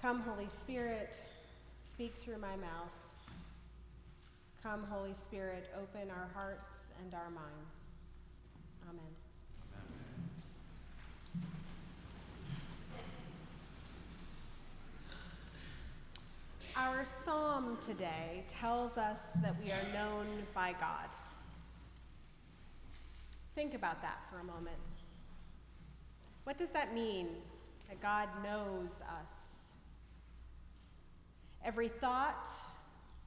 Come, Holy Spirit, speak through my mouth. Come, Holy Spirit, open our hearts and our minds. Amen. Our psalm today tells us that we are known by God. Think about that for a moment. What does that mean, that God knows us? Every thought,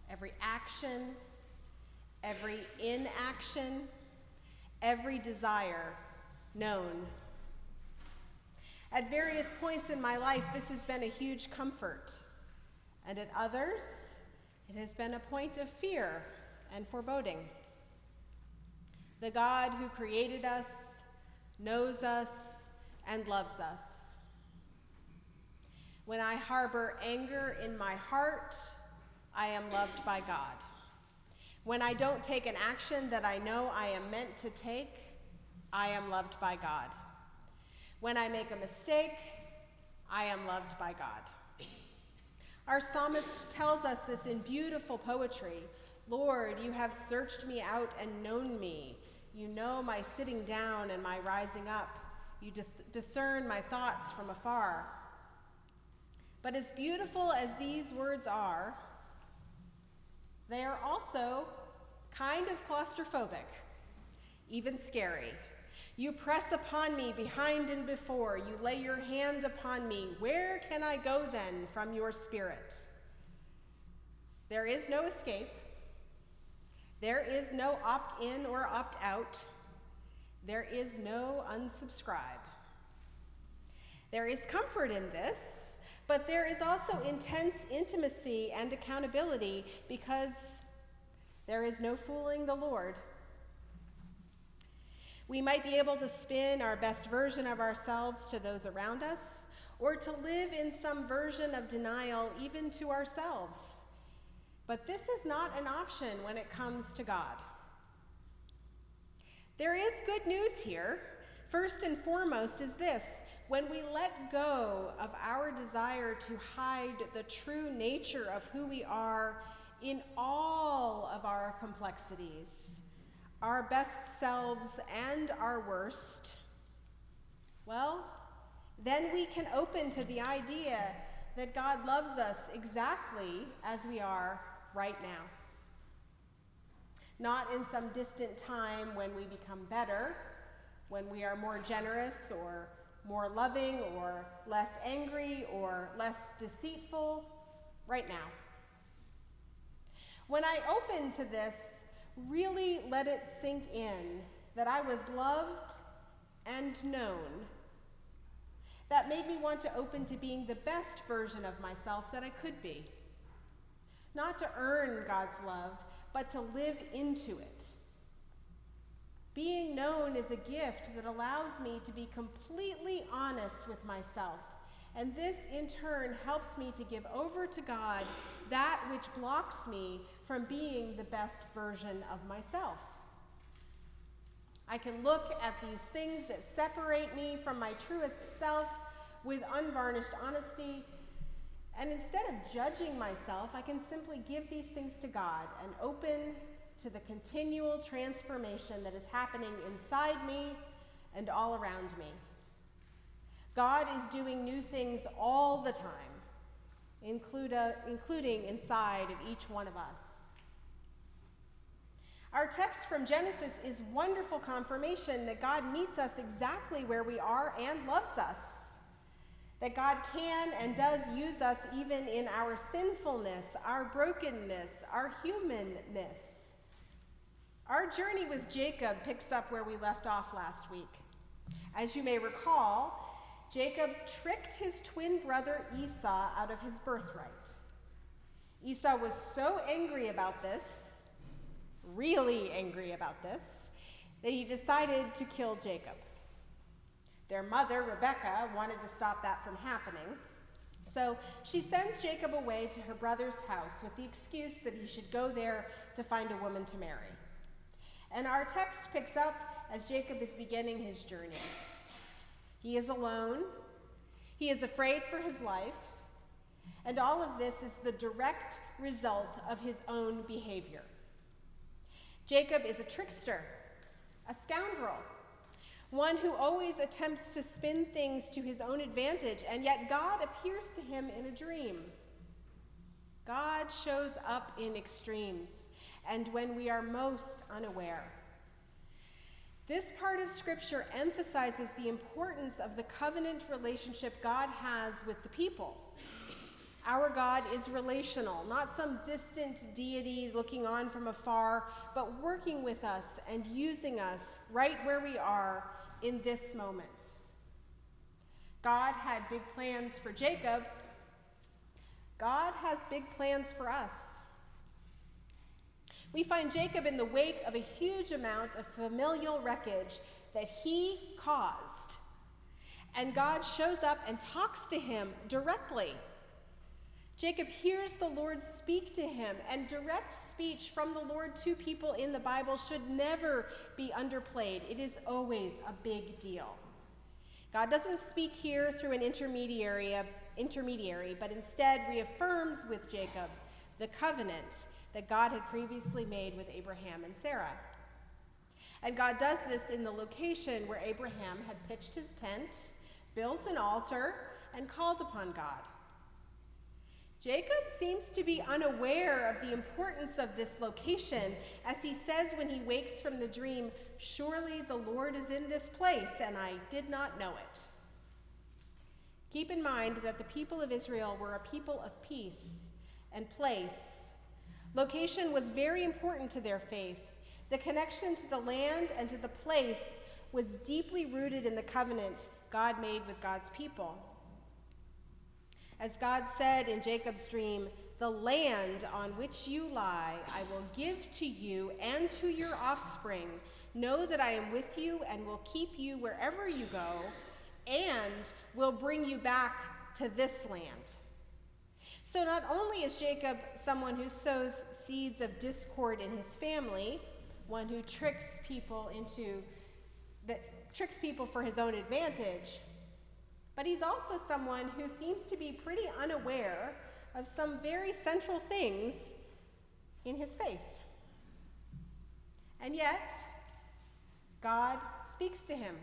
every action, every inaction, every desire known. At various points in my life, this has been a huge comfort, and at others, it has been a point of fear and foreboding. The God who created us, knows us, and loves us. When I harbor anger in my heart, I am loved by God. When I don't take an action that I know I am meant to take, I am loved by God. When I make a mistake, I am loved by God. Our psalmist tells us this in beautiful poetry Lord, you have searched me out and known me. You know my sitting down and my rising up. You discern my thoughts from afar. But as beautiful as these words are, they are also kind of claustrophobic, even scary. You press upon me behind and before. You lay your hand upon me. Where can I go then from your spirit? There is no escape. There is no opt in or opt out. There is no unsubscribe. There is comfort in this, but there is also intense intimacy and accountability because there is no fooling the Lord. We might be able to spin our best version of ourselves to those around us, or to live in some version of denial even to ourselves. But this is not an option when it comes to God. There is good news here. First and foremost is this. When we let go of our desire to hide the true nature of who we are in all of our complexities, our best selves and our worst, well, then we can open to the idea that God loves us exactly as we are right now. Not in some distant time when we become better, when we are more generous or more loving or less angry or less deceitful, right now. When I opened to this, really let it sink in that I was loved and known. That made me want to open to being the best version of myself that I could be. Not to earn God's love, but to live into it. Being known is a gift that allows me to be completely honest with myself. And this, in turn, helps me to give over to God that which blocks me from being the best version of myself. I can look at these things that separate me from my truest self with unvarnished honesty and instead of judging myself, I can simply give these things to God and open to the continual transformation that is happening inside me and all around me. God is doing new things all the time, include, uh, including inside of each one of us. Our text from Genesis is wonderful confirmation that God meets us exactly where we are and loves us that God can and does use us even in our sinfulness, our brokenness, our humanness. Our journey with Jacob picks up where we left off last week. As you may recall, Jacob tricked his twin brother Esau out of his birthright. Esau was so angry about this, really angry about this, that he decided to kill Jacob. Their mother, Rebecca, wanted to stop that from happening. So she sends Jacob away to her brother's house with the excuse that he should go there to find a woman to marry. And our text picks up as Jacob is beginning his journey. He is alone, he is afraid for his life, And all of this is the direct result of his own behavior. Jacob is a trickster, a scoundrel, one who always attempts to spin things to his own advantage, and yet God appears to him in a dream. God shows up in extremes and when we are most unaware. This part of Scripture emphasizes the importance of the covenant relationship God has with the people. Our God is relational, not some distant deity looking on from afar, but working with us and using us right where we are in this moment. God had big plans for Jacob. God has big plans for us. We find Jacob in the wake of a huge amount of familial wreckage that he caused. And God shows up and talks to him directly. Jacob hears the Lord speak to him, and direct speech from the Lord to people in the Bible should never be underplayed. It is always a big deal. God doesn't speak here through an intermediary, intermediary, but instead reaffirms with Jacob the covenant that God had previously made with Abraham and Sarah. And God does this in the location where Abraham had pitched his tent, built an altar, and called upon God. Jacob seems to be unaware of the importance of this location, as he says when he wakes from the dream, Surely the Lord is in this place, and I did not know it. Keep in mind that the people of Israel were a people of peace and place. Location was very important to their faith. The connection to the land and to the place was deeply rooted in the covenant God made with God's people. As God said in Jacob's dream, the land on which you lie I will give to you and to your offspring. Know that I am with you and will keep you wherever you go, and will bring you back to this land. So, not only is Jacob someone who sows seeds of discord in his family, one who tricks people into that tricks people for his own advantage, but he's also someone who seems to be pretty unaware of some very central things in his faith. And yet, God speaks to him.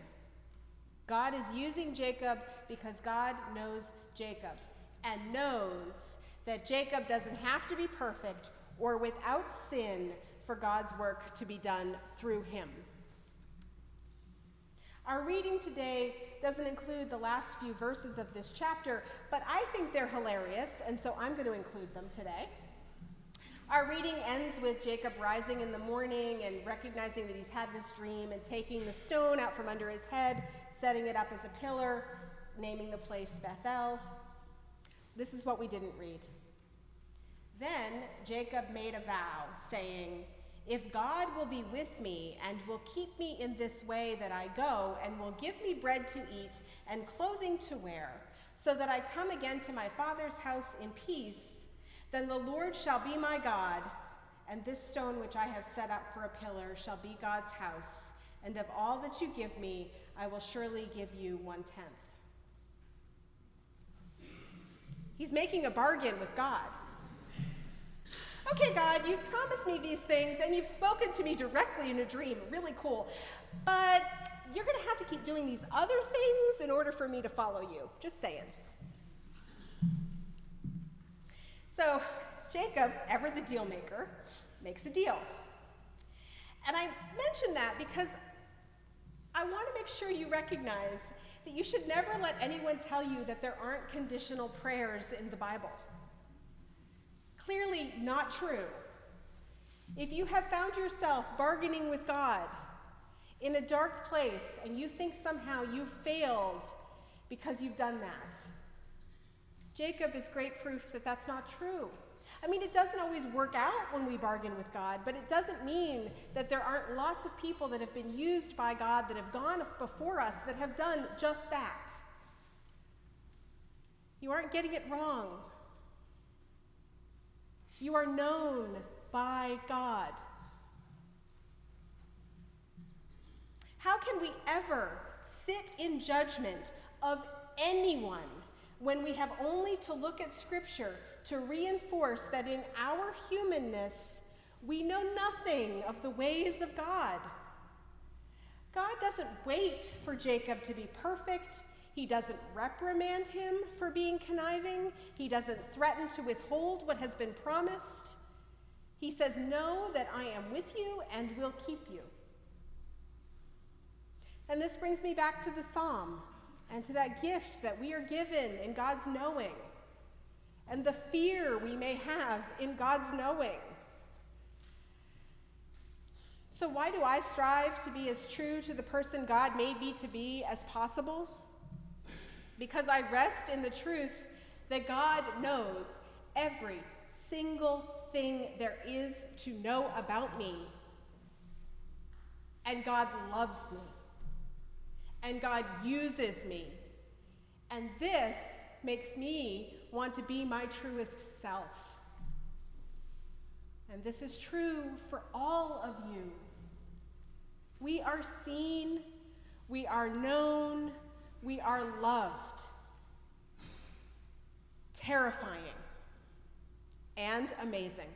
God is using Jacob because God knows Jacob and knows that Jacob doesn't have to be perfect or without sin for God's work to be done through him. Our reading today doesn't include the last few verses of this chapter, but I think they're hilarious, and so I'm going to include them today. Our reading ends with Jacob rising in the morning and recognizing that he's had this dream and taking the stone out from under his head, setting it up as a pillar, naming the place Bethel. This is what we didn't read. Then Jacob made a vow, saying, if God will be with me and will keep me in this way that I go, and will give me bread to eat and clothing to wear, so that I come again to my father's house in peace, then the Lord shall be my God, and this stone which I have set up for a pillar shall be God's house, and of all that you give me, I will surely give you one tenth. He's making a bargain with God. Okay, God, you've promised me these things and you've spoken to me directly in a dream. Really cool. But you're going to have to keep doing these other things in order for me to follow you. Just saying. So, Jacob, ever the deal maker, makes a deal. And I mention that because I want to make sure you recognize that you should never let anyone tell you that there aren't conditional prayers in the Bible. Clearly not true. If you have found yourself bargaining with God in a dark place and you think somehow you failed because you've done that, Jacob is great proof that that's not true. I mean, it doesn't always work out when we bargain with God, but it doesn't mean that there aren't lots of people that have been used by God that have gone before us that have done just that. You aren't getting it wrong. You are known by God. How can we ever sit in judgment of anyone when we have only to look at Scripture to reinforce that in our humanness, we know nothing of the ways of God. God doesn't wait for Jacob to be perfect. He doesn't reprimand him for being conniving. He doesn't threaten to withhold what has been promised. He says, Know that I am with you and will keep you. And this brings me back to the psalm and to that gift that we are given in God's knowing and the fear we may have in God's knowing. So, why do I strive to be as true to the person God made me to be as possible? Because I rest in the truth that God knows every single thing there is to know about me. And God loves me. And God uses me. And this makes me want to be my truest self. And this is true for all of you. We are seen, we are known, we are loved. Terrifying and amazing.